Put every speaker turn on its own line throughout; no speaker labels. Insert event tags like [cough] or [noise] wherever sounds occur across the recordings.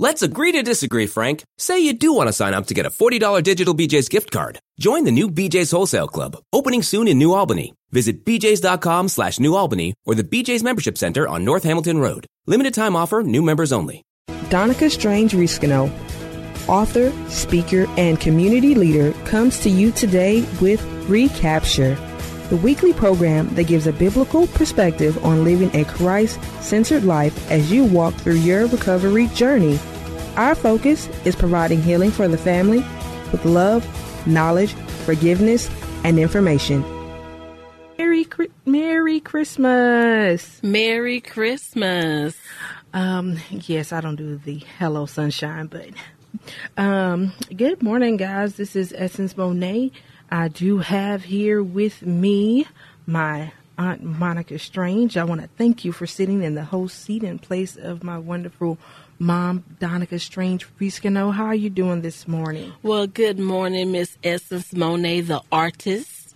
Let's agree to disagree, Frank. Say you do want to sign up to get a $40 digital BJ's gift card. Join the new BJ's Wholesale Club, opening soon in New Albany. Visit bjs.com slash New Albany or the BJ's Membership Center on North Hamilton Road. Limited time offer, new members only.
Donica Strange Riscano, author, speaker, and community leader, comes to you today with Recapture, the weekly program that gives a biblical perspective on living a Christ centered life as you walk through your recovery journey. Our focus is providing healing for the family with love, knowledge, forgiveness, and information. Merry, Merry Christmas!
Merry Christmas!
Um, yes, I don't do the hello sunshine, but um, good morning, guys. This is Essence Monet. I do have here with me my Aunt Monica Strange. I want to thank you for sitting in the host seat in place of my wonderful mom, Donica Strange Riscano. How are you doing this morning?
Well, good morning, Miss Essence Monet, the artist.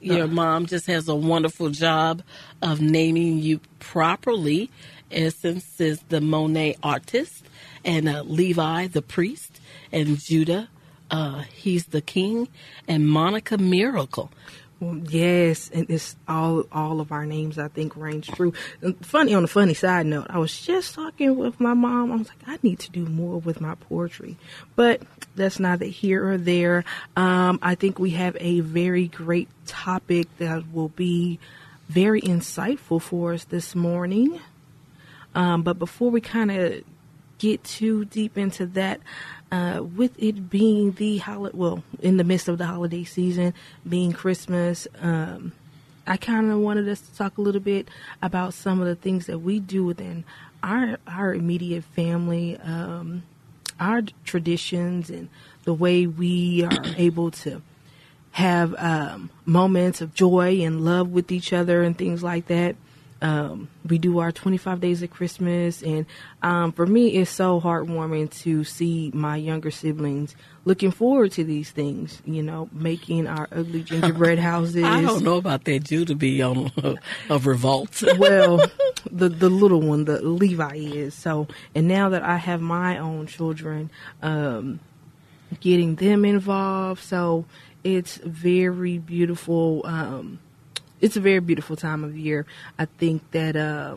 Your uh, mom just has a wonderful job of naming you properly. Essence is the Monet artist, and uh, Levi the priest, and Judah uh, he's the king, and Monica Miracle.
Yes, and it's all all of our names I think range true. funny on a funny side note, I was just talking with my mom. I was like, I need to do more with my poetry, but that's neither here or there. Um, I think we have a very great topic that will be very insightful for us this morning. Um, but before we kind of get too deep into that, uh, with it being the holiday, well, in the midst of the holiday season, being Christmas, um, I kind of wanted us to talk a little bit about some of the things that we do within our our immediate family, um, our traditions, and the way we are able to have um, moments of joy and love with each other and things like that. Um, we do our 25 days of Christmas, and um, for me, it's so heartwarming to see my younger siblings looking forward to these things. You know, making our ugly gingerbread houses. [laughs]
I don't know about that. You to be on a, a revolt. [laughs]
well, the the little one, the Levi is so, and now that I have my own children, um, getting them involved, so it's very beautiful. Um, it's a very beautiful time of year. I think that uh,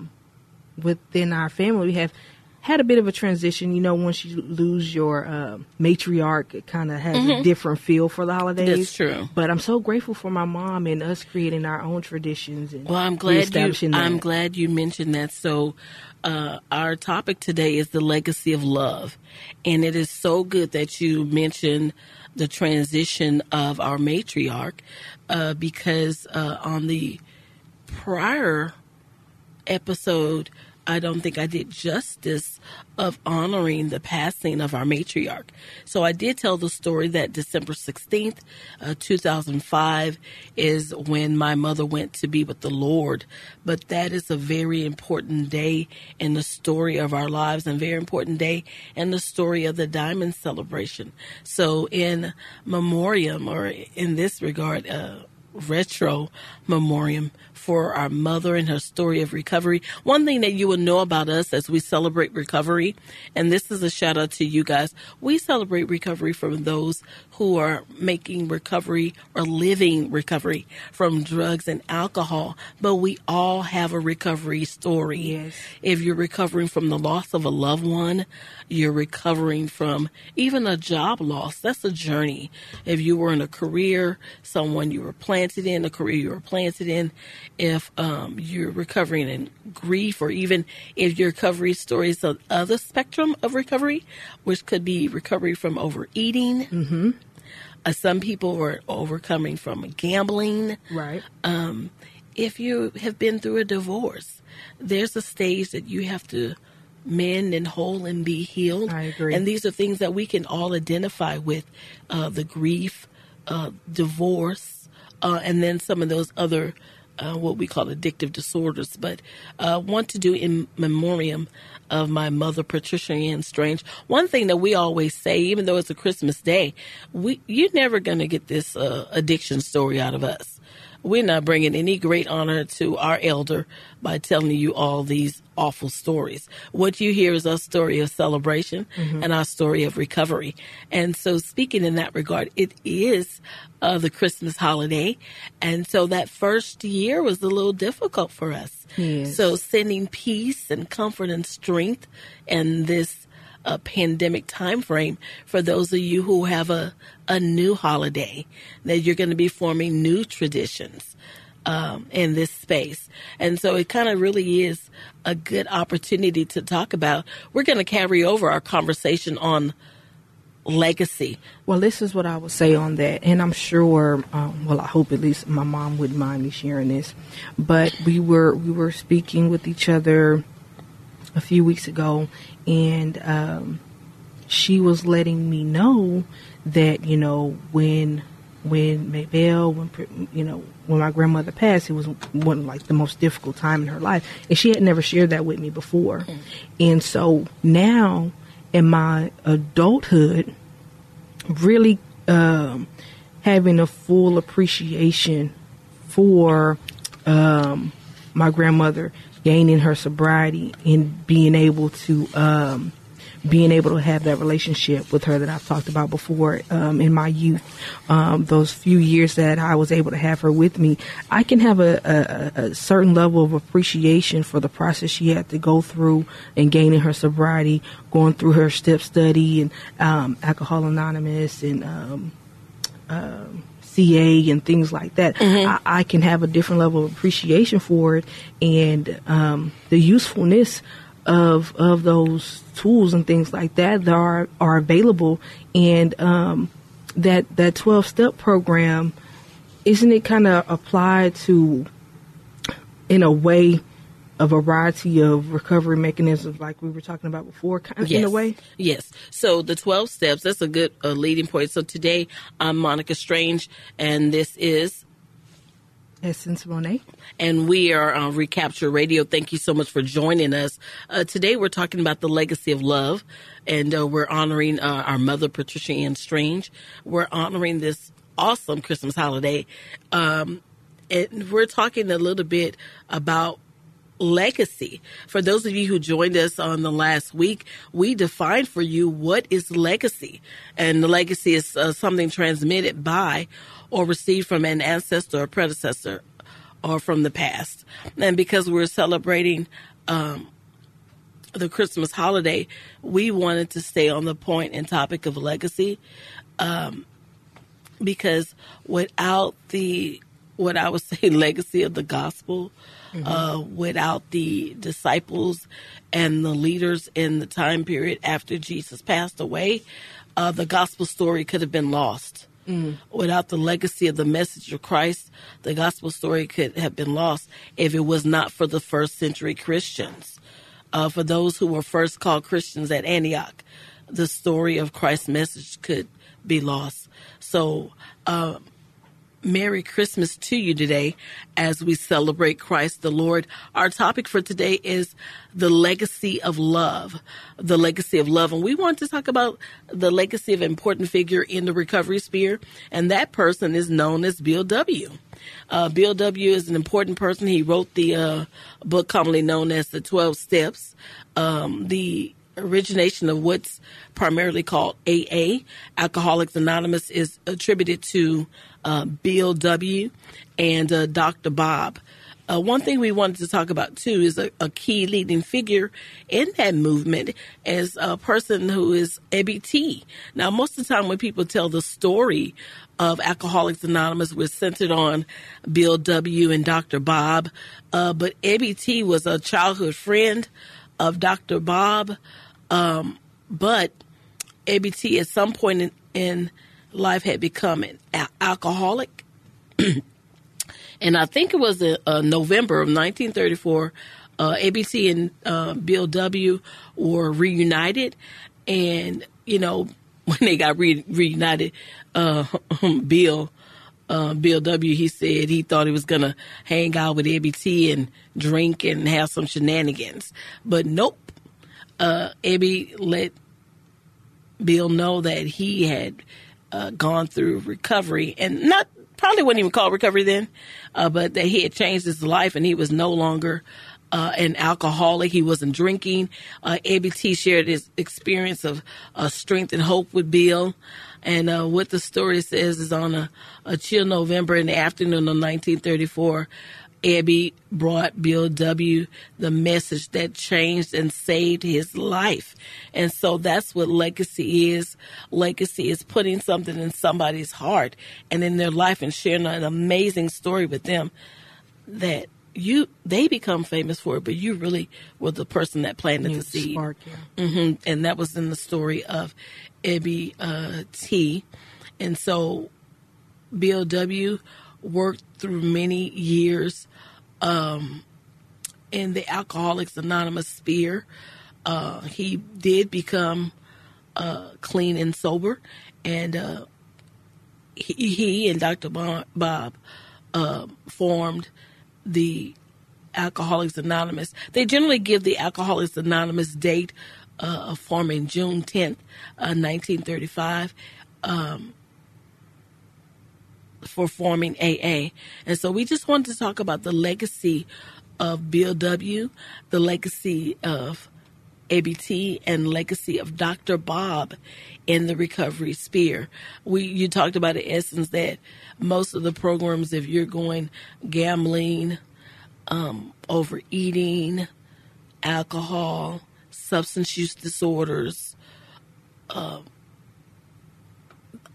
within our family, we have had a bit of a transition. You know, once you lose your uh, matriarch, it kind of has mm-hmm. a different feel for the holidays.
That's true.
But I'm so grateful for my mom and us creating our own traditions. And
well, I'm glad you. I'm glad you mentioned that. So, uh, our topic today is the legacy of love, and it is so good that you mentioned the transition of our matriarch uh, because uh, on the prior episode, I don't think I did justice of honoring the passing of our matriarch. So I did tell the story that December 16th, uh, 2005 is when my mother went to be with the Lord. But that is a very important day in the story of our lives and very important day in the story of the diamond celebration. So in memoriam or in this regard, uh, retro memoriam for our mother and her story of recovery. One thing that you will know about us as we celebrate recovery, and this is a shout out to you guys, we celebrate recovery from those who are making recovery or living recovery from drugs and alcohol, but we all have a recovery story.
Yes.
If you're recovering from the loss of a loved one, you're recovering from even a job loss. That's a journey. If you were in a career, someone you were planted in, a career you were planted in, if um, you're recovering in grief, or even if your recovery story is the other spectrum of recovery, which could be recovery from overeating.
Mm-hmm.
Uh, some people are overcoming from gambling.
Right.
Um, if you have been through a divorce, there's a stage that you have to mend and whole and be healed.
I agree.
And these are things that we can all identify with uh, the grief, uh, divorce, uh, and then some of those other uh, what we call addictive disorders, but uh, want to do in memoriam of my mother, Patricia Ann Strange. One thing that we always say, even though it's a Christmas day, we you're never going to get this uh, addiction story out of us. We're not bringing any great honor to our elder by telling you all these awful stories. What you hear is our story of celebration mm-hmm. and our story of recovery. And so, speaking in that regard, it is uh, the Christmas holiday. And so, that first year was a little difficult for us. Yes. So, sending peace and comfort and strength and this uh, pandemic time frame for those of you who have a, a new holiday that you're going to be forming new traditions um, in this space. And so it kind of really is a good opportunity to talk about. We're going to carry over our conversation on legacy.
Well, this is what I would say on that, and I'm sure. Um, well, I hope at least my mom wouldn't mind me sharing this. But we were we were speaking with each other a few weeks ago, and um, she was letting me know that you know when when Maybelle, when you know, when my grandmother passed, it was one like the most difficult time in her life, and she had never shared that with me before. Mm. And so now, in my adulthood, really um, having a full appreciation for um, my grandmother gaining her sobriety and being able to um, being able to have that relationship with her that I've talked about before um, in my youth, um, those few years that I was able to have her with me, I can have a, a, a, certain level of appreciation for the process she had to go through in gaining her sobriety, going through her step study and um, Alcohol Anonymous and um, um, CA and things like that. Mm-hmm. I, I, can have a different level of appreciation for it and um, the usefulness of of those tools and things like that that are are available and um, that that 12 step program isn't it kind of applied to in a way a variety of recovery mechanisms like we were talking about before kind of
yes.
in a way
yes so the 12 steps that's a good uh, leading point so today i'm monica strange and this is
Essence Monet.
And we are on Recapture Radio. Thank you so much for joining us. Uh, today we're talking about the legacy of love, and uh, we're honoring uh, our mother, Patricia Ann Strange. We're honoring this awesome Christmas holiday. Um, and we're talking a little bit about legacy. For those of you who joined us on the last week, we defined for you what is legacy. And the legacy is uh, something transmitted by or received from an ancestor or predecessor or from the past. And because we're celebrating um, the Christmas holiday, we wanted to stay on the point and topic of legacy um, because without the, what I would [laughs] say, legacy of the gospel, mm-hmm. uh, without the disciples and the leaders in the time period after Jesus passed away, uh, the gospel story could have been lost. Mm. Without the legacy of the message of Christ, the gospel story could have been lost if it was not for the first century Christians. Uh, for those who were first called Christians at Antioch, the story of Christ's message could be lost. So, uh, Merry Christmas to you today as we celebrate Christ the Lord. Our topic for today is the legacy of love. The legacy of love. And we want to talk about the legacy of an important figure in the recovery sphere. And that person is known as Bill W. Uh, Bill W. is an important person. He wrote the uh, book commonly known as The 12 Steps. Um, the origination of what's primarily called AA, Alcoholics Anonymous, is attributed to uh, Bill W. and uh, Dr. Bob. Uh, one thing we wanted to talk about too is a, a, key leading figure in that movement is a person who is Ebby T. Now, most of the time when people tell the story of Alcoholics Anonymous, we're centered on Bill W. and Dr. Bob, uh, but Ebby T. was a childhood friend of Dr. Bob, um, but Ebby T. at some point in, in life had become an alcoholic. [clears throat] and I think it was a, a November of 1934. Uh, T and uh, Bill W were reunited, and you know [laughs] when they got re- reunited, uh, [laughs] Bill uh, Bill W. He said he thought he was gonna hang out with Ebby T and drink and have some shenanigans, but nope. Uh, Ebby let Bill know that he had uh, gone through recovery and not probably wouldn't even call recovery then, uh, but that he had changed his life and he was no longer uh, an alcoholic. He wasn't drinking. Uh, Ebby T shared his experience of uh, strength and hope with Bill. And uh, what the story says is on a, a chill November in the afternoon of 1934, Ebby brought Bill W. the message that changed and saved his life. And so that's what legacy is. Legacy is putting something in somebody's heart and in their life and sharing an amazing story with them that you they become famous for it, but you really were the person that planted the seed.
Spark, yeah.
hmm And that was in the story of Ebby uh, T. And so Bill W. worked through many years um, in the Alcoholics Anonymous sphere. Uh, he did become uh, clean and sober, and uh, he, he and Dr. Bob uh, formed the Alcoholics Anonymous. They generally give the Alcoholics Anonymous date uh, of forming June 10th, uh, 1935. Um, for forming AA. And so we just wanted to talk about the legacy of Bill W., the legacy of Ebby T, and legacy of Dr. Bob in the recovery sphere. We you talked about the essence that most of the programs, if you're going gambling, um, overeating, alcohol, substance use disorders, uh,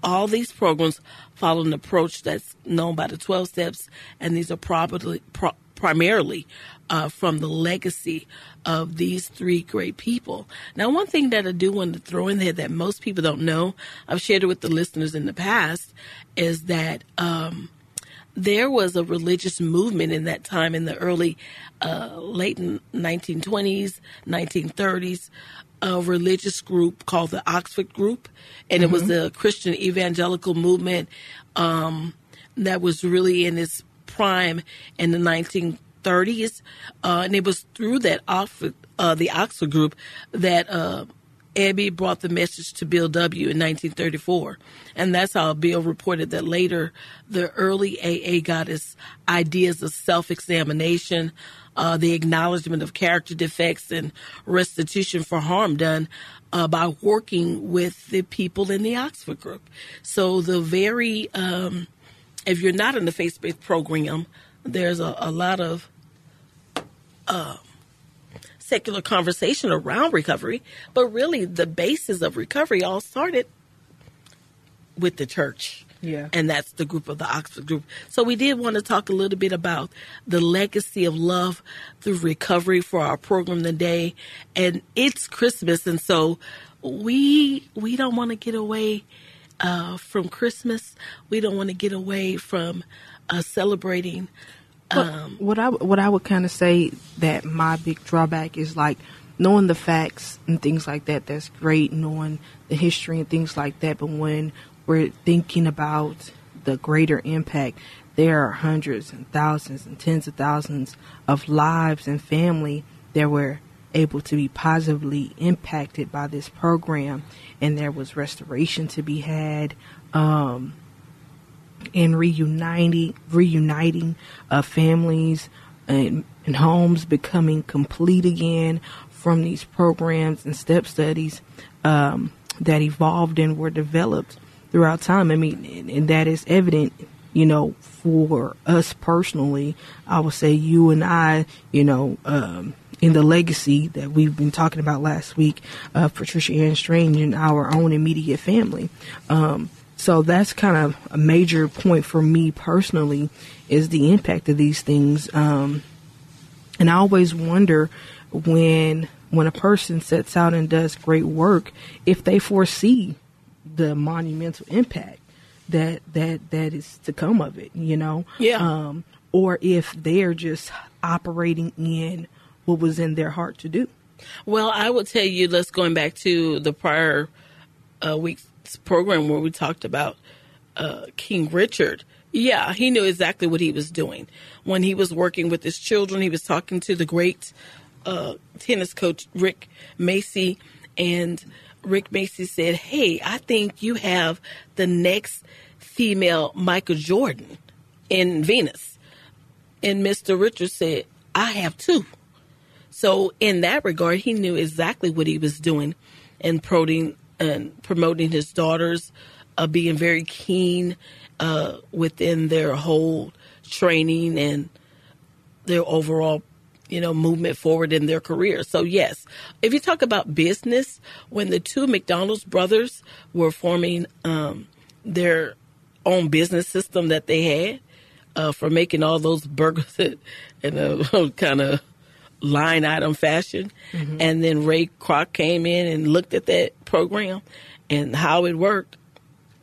all these programs follow an approach that's known by the 12 steps, and these are probably pro- primarily uh, from the legacy of these three great people. Now, one thing that I do want to throw in there that most people don't know, I've shared it with the listeners in the past, is that um, there was a religious movement in that time in the early, uh, late 1920s, 1930s a religious group called the Oxford Group, and mm-hmm. it was a Christian evangelical movement um, that was really in its prime in the 1930s, uh, and it was through that Oxford, uh, the Oxford Group, that uh, Ebby brought the message to Bill W. in 1934. And that's how Bill reported that later the early AA got its ideas of self examination, uh, the acknowledgement of character defects and restitution for harm done uh, by working with the people in the Oxford group. So the very, um, if you're not in the faith-based program, there's a, a lot of uh, secular conversation around recovery, but really the basis of recovery all started with the church.
Yeah.
And that's the group of the Oxford group. So we did want to talk a little bit about the legacy of love through recovery for our program today. And it's Christmas and so we we don't want to get away uh, from Christmas. We don't want to get away from uh, celebrating um,
what I what I would kind of say that my big drawback is like knowing the facts and things like that. That's great, knowing the history and things like that. But when we're thinking about the greater impact, there are hundreds and thousands and tens of thousands of lives and family that were able to be positively impacted by this program, and there was restoration to be had. Um, in reuniting, reuniting uh, families and, and homes becoming complete again from these programs and step studies um, that evolved and were developed throughout time. I mean, and that is evident, you know, for us personally. I would say you and I, you know, um, in the legacy that we've been talking about last week of Patricia Ann Strange and our own immediate family. Um, so that's kind of a major point for me personally is the impact of these things. Um, and I always wonder when when a person sets out and does great work if they foresee the monumental impact that that that is to come of it, you know.
Yeah.
Um, or if they're just operating in what was in their heart to do.
Well, I will tell you. Let's going back to the prior uh, week's program where we talked about uh, King Richard Yeah, he knew exactly what he was doing. When he was working with his children, he was talking to the great uh, tennis coach, Rick Macci, and Rick Macci said, Hey, I think you have the next female Michael Jordan in Venus. And Mr. Richards said, I have two. So, in that regard, he knew exactly what he was doing and promoting, and promoting his daughters, uh, being very keen uh, within their whole training and their overall you know movement forward in their career so yes if you talk about business when the two mcdonald's brothers were forming um, their own business system that they had uh, for making all those burgers [laughs] in a [laughs] kind of line item fashion mm-hmm. and then ray kroc came in and looked at that program and how it worked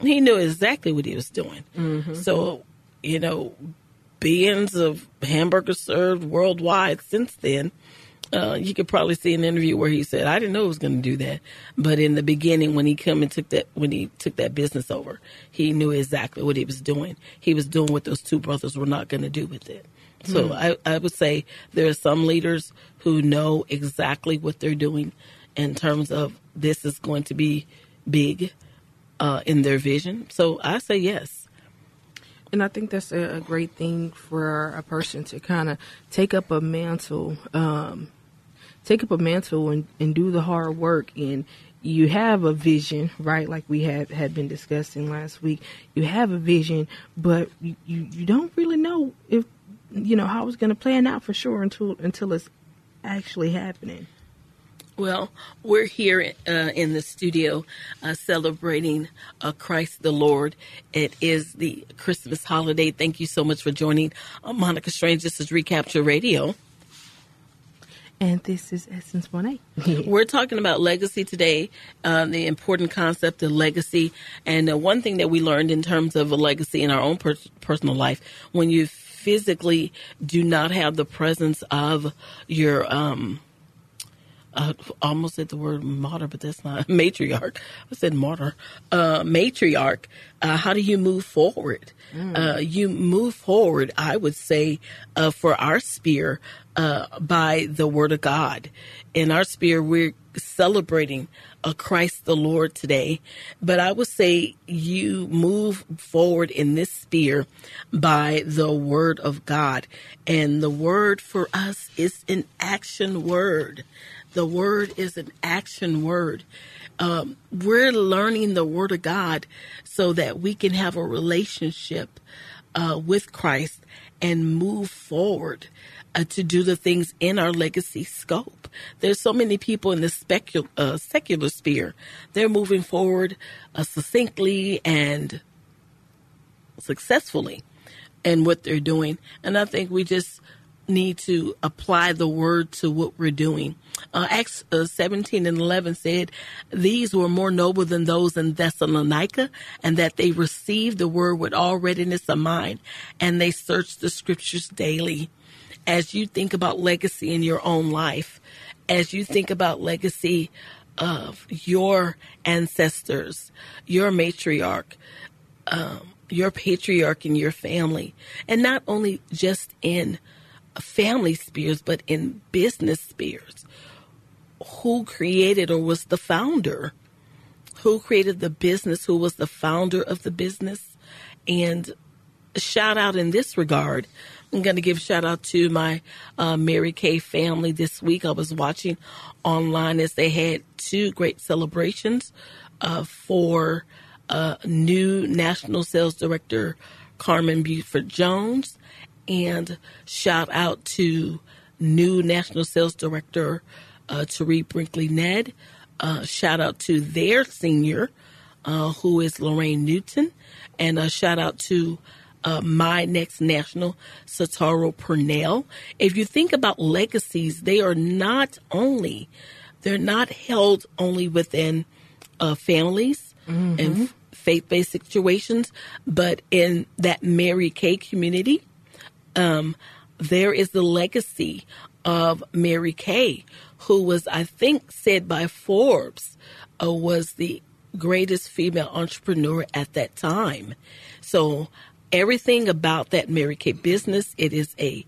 he knew exactly what he was doing. Mm-hmm. So, you know, billions of hamburgers served worldwide since then. Uh, you could probably see an interview where he said, "I didn't know it was going to do that," but in the beginning, when he come and took that when he took that business over, he knew exactly what he was doing. He was doing what those two brothers were not going to do with it. So mm. I, I would say there are some leaders who know exactly what they're doing in terms of this is going to be big uh, in their vision. So I say yes.
And I think that's a, a great thing for a person to kind of take up a mantle, um, take up a mantle and, and do the hard work. And you have a vision, right? Like we had had been discussing last week. You have a vision, but you, you, you don't really know if you know how it's going to plan out for sure until until it's actually happening.
Well, we're here uh, in the studio uh, celebrating uh, Christ the Lord. It is the Christmas holiday. Thank you so much for joining uh, Monica Strange. This is Recapture Radio.
And this is Essence Monet. [laughs]
We're talking about legacy today, uh, the important concept of legacy. And uh, one thing that we learned in terms of a legacy in our own per- personal life, when you physically do not have the presence of your um, uh, almost said the word martyr, but that's not [laughs] matriarch. I said martyr. Uh, matriarch. Uh, how do you move forward? Mm. Uh, you move forward, I would say, uh, for our spear uh, by the word of God. In our spear, we're celebrating a Christ the Lord today. But I would say you move forward in this spear by the word of God. And the word for us is an action word. The word is an action word. Um, we're learning the word of God so that we can have a relationship uh, with Christ and move forward uh, to do the things in our legacy scope. There's so many people in the uh, secular sphere. They're moving forward uh, succinctly and successfully in what they're doing. And I think we just need to apply the word to what we're doing. Uh, Acts uh, 17 and 11 said, These were more noble than those in Thessalonica, and that they received the word with all readiness of mind, and they searched the scriptures daily. As you think about legacy in your own life, as you think about legacy of your ancestors, your matriarch, um, your patriarch in your family, and not only just in family spheres, but in business spheres. Who created or was the founder? Who created the business? Who was the founder of the business? And shout out in this regard. I'm going to give shout out to my uh, Mary Kay family this week. I was watching online as they had two great celebrations uh, for uh, new national sales director Carmen Buford Jones and shout out to new National Sales Director uh, Tariq Brinkley Ned. Uh, shout out to their senior, uh, who is Lorraine Newton, and a shout out to uh, my next national, Sataro Purnell. If you think about legacies, they are not only they're not held only within uh, families mm-hmm. and faith-based situations, but in that Mary Kay community, um, there is the legacy of Mary Kay, who was, I think, said by Forbes, uh, was the greatest female entrepreneur at that time. So everything about that Mary Kay business. It is a,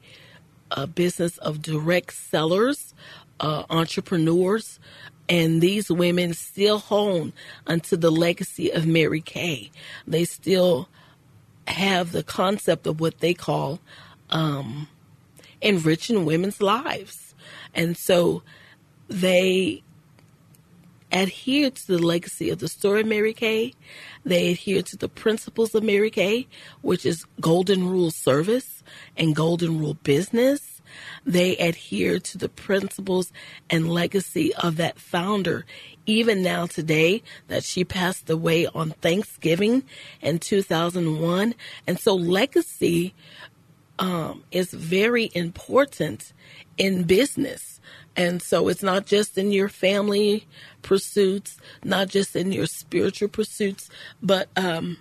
a business of direct sellers, uh, entrepreneurs, and these women still hone unto the legacy of Mary Kay. They still have the concept of what they call um, enriching women's lives. And so they adhere to the legacy of the story of Mary Kay. They adhere to the principles of Mary Kay, which is Golden Rule service and Golden Rule business. They adhere to the principles and legacy of that founder. Even now, today, that she passed away on Thanksgiving in 2001. And so, legacy um, is very important in business. And so it's not just in your family pursuits, not just in your spiritual pursuits, but um,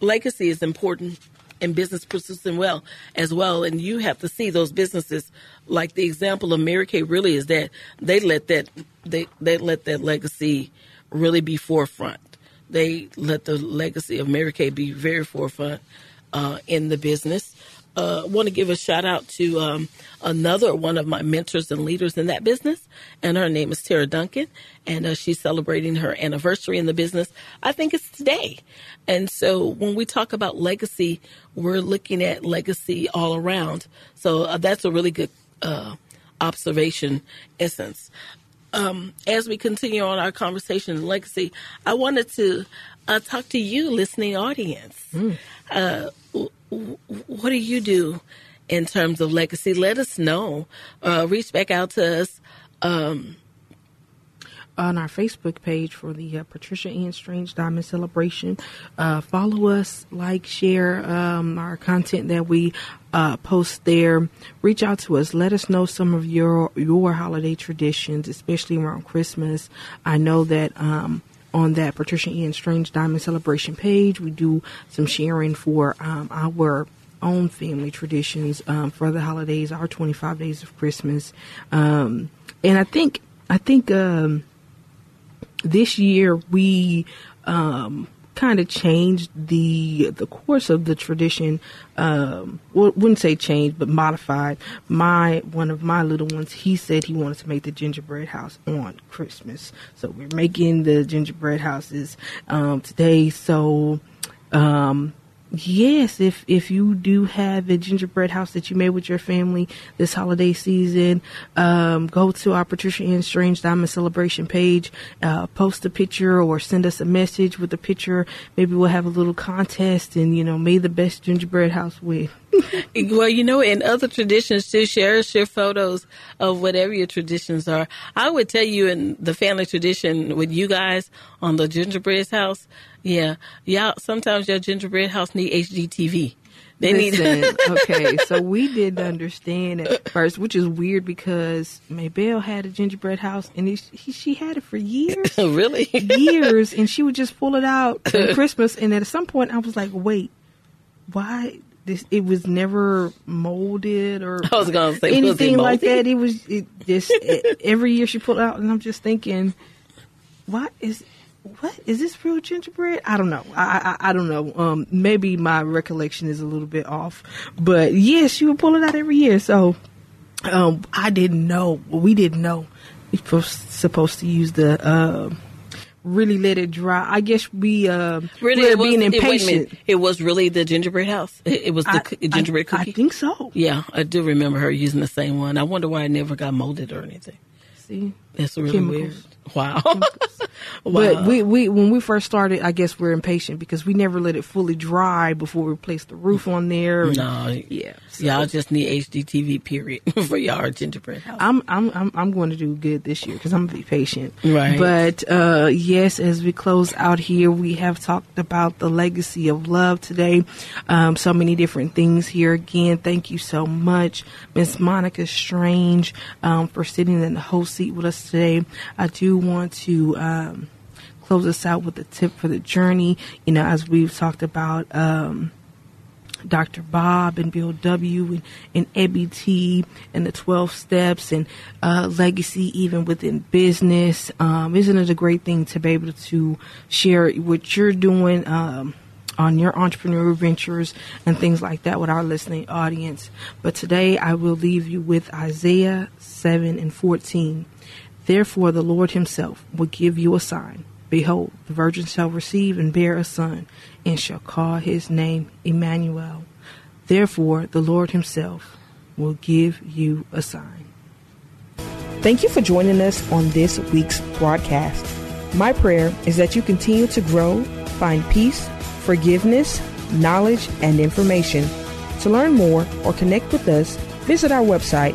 legacy is important in business pursuits and well as well. And you have to see those businesses, like the example of Mary Kay, really is that they let that they they let that legacy really be forefront. They let the legacy of Mary Kay be very forefront uh, in the business uh, want to give a shout out to um, another one of my mentors and leaders in that business, and her name is Tara Duncan, and uh, she's celebrating her anniversary in the business. I think it's today, and so when we talk about legacy, we're looking at legacy all around. So uh, that's a really good uh, observation, essence. Um, as we continue on our conversation in legacy, I wanted to uh, talk to you, listening audience. Mm what do you do in terms of legacy? Let us know. Uh, reach back out to us. Um,
on our Facebook page for the uh, Patricia Ann Strange Diamond Celebration. Uh, follow us, like, share um, our content that we uh, post there. Reach out to us. Let us know some of your your holiday traditions, especially around Christmas. I know that. Um, on that Patricia Ann Strange Diamond Celebration page. We do some sharing for um, our own family traditions um, for the holidays, our 25 days of Christmas. Um, and I think, I think um, this year we um, kind of changed the the course of the tradition. Um, well, wouldn't say changed, but modified. My one of my little ones, he said he wanted to make the gingerbread house on Christmas, so we're making the gingerbread houses um, today. So. Um, yes, if if you do have a gingerbread house that you made with your family this holiday season, um, go to our Patricia Ann Strange Diamond Celebration page, uh, post a picture or send us a message with a picture. Maybe we'll have a little contest and you know, may the best gingerbread house win. [laughs]
well, you know, in other traditions too, share share photos of whatever your traditions are. I would tell you in the family tradition with you guys on the gingerbread house, yeah, yeah. Sometimes your gingerbread house need HGTV.
They Listen, need. [laughs] okay, so we didn't understand at first, which is weird because Maybelle had a gingerbread house and he, she had it for years. [laughs]
really?
years, and she would just pull it out for [laughs] Christmas. And at some point, I was like, "Wait, why?" This, it was never molded or
I was gonna say
anything like that. It was it just every year she pulled out, and I'm just thinking, what is what is this real gingerbread? I don't know. I I, I don't know. Um, maybe my recollection is a little bit off, but yes, she would pull it out every year. So, um, I didn't know. We didn't know. We were supposed to use the uh, really let it dry. I guess we uh,
really
were being impatient.
It, it, was really the gingerbread house. It, it was the I, gingerbread
I,
cookie.
I think so.
Yeah, I do remember her using the same one. I wonder why it never got molded or anything.
See,
that's really Chemicals. weird. Wow. [laughs] [laughs]
wow. But we, we when we first started, I guess we're impatient because we never let it fully dry before we placed the roof on there.
No, yeah, so. y'all just need HGTV period [laughs] for y'all gingerbread house.
I'm I'm I'm, I'm going to do good this year because I'm gonna be patient.
Right.
But uh, yes, as we close out here, we have talked about the legacy of love today. Um, so many different things here. Again, thank you so much, Miss Monica Strange, um, for sitting in the host seat with us today. I do want to um, close us out with a tip for the journey. You know, as we've talked about. Um, Dr. Bob and Bill W. and, and and the 12 steps and uh, legacy even within business. Um, isn't it a great thing to be able to share what you're doing um, on your entrepreneurial ventures and things like that with our listening audience. But today I will leave you with Isaiah 7 and 14. Therefore, the Lord Himself will give you a sign. Behold, the virgin shall receive and bear a son, and shall call his name Emmanuel. Therefore, the Lord Himself will give you a sign. Thank you for joining us on this week's broadcast. My prayer is that you continue to grow, find peace, forgiveness, knowledge, and information. To learn more or connect with us, visit our website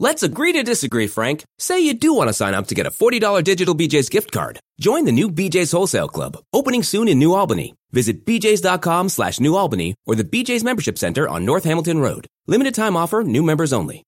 Let's agree to disagree, Frank. Say you do want to sign up to get a $40 digital BJ's gift card. Join the new BJ's Wholesale Club, opening soon in New Albany. Visit bjs.com slash New Albany or the BJ's Membership Center on North Hamilton Road. Limited time offer, new members only.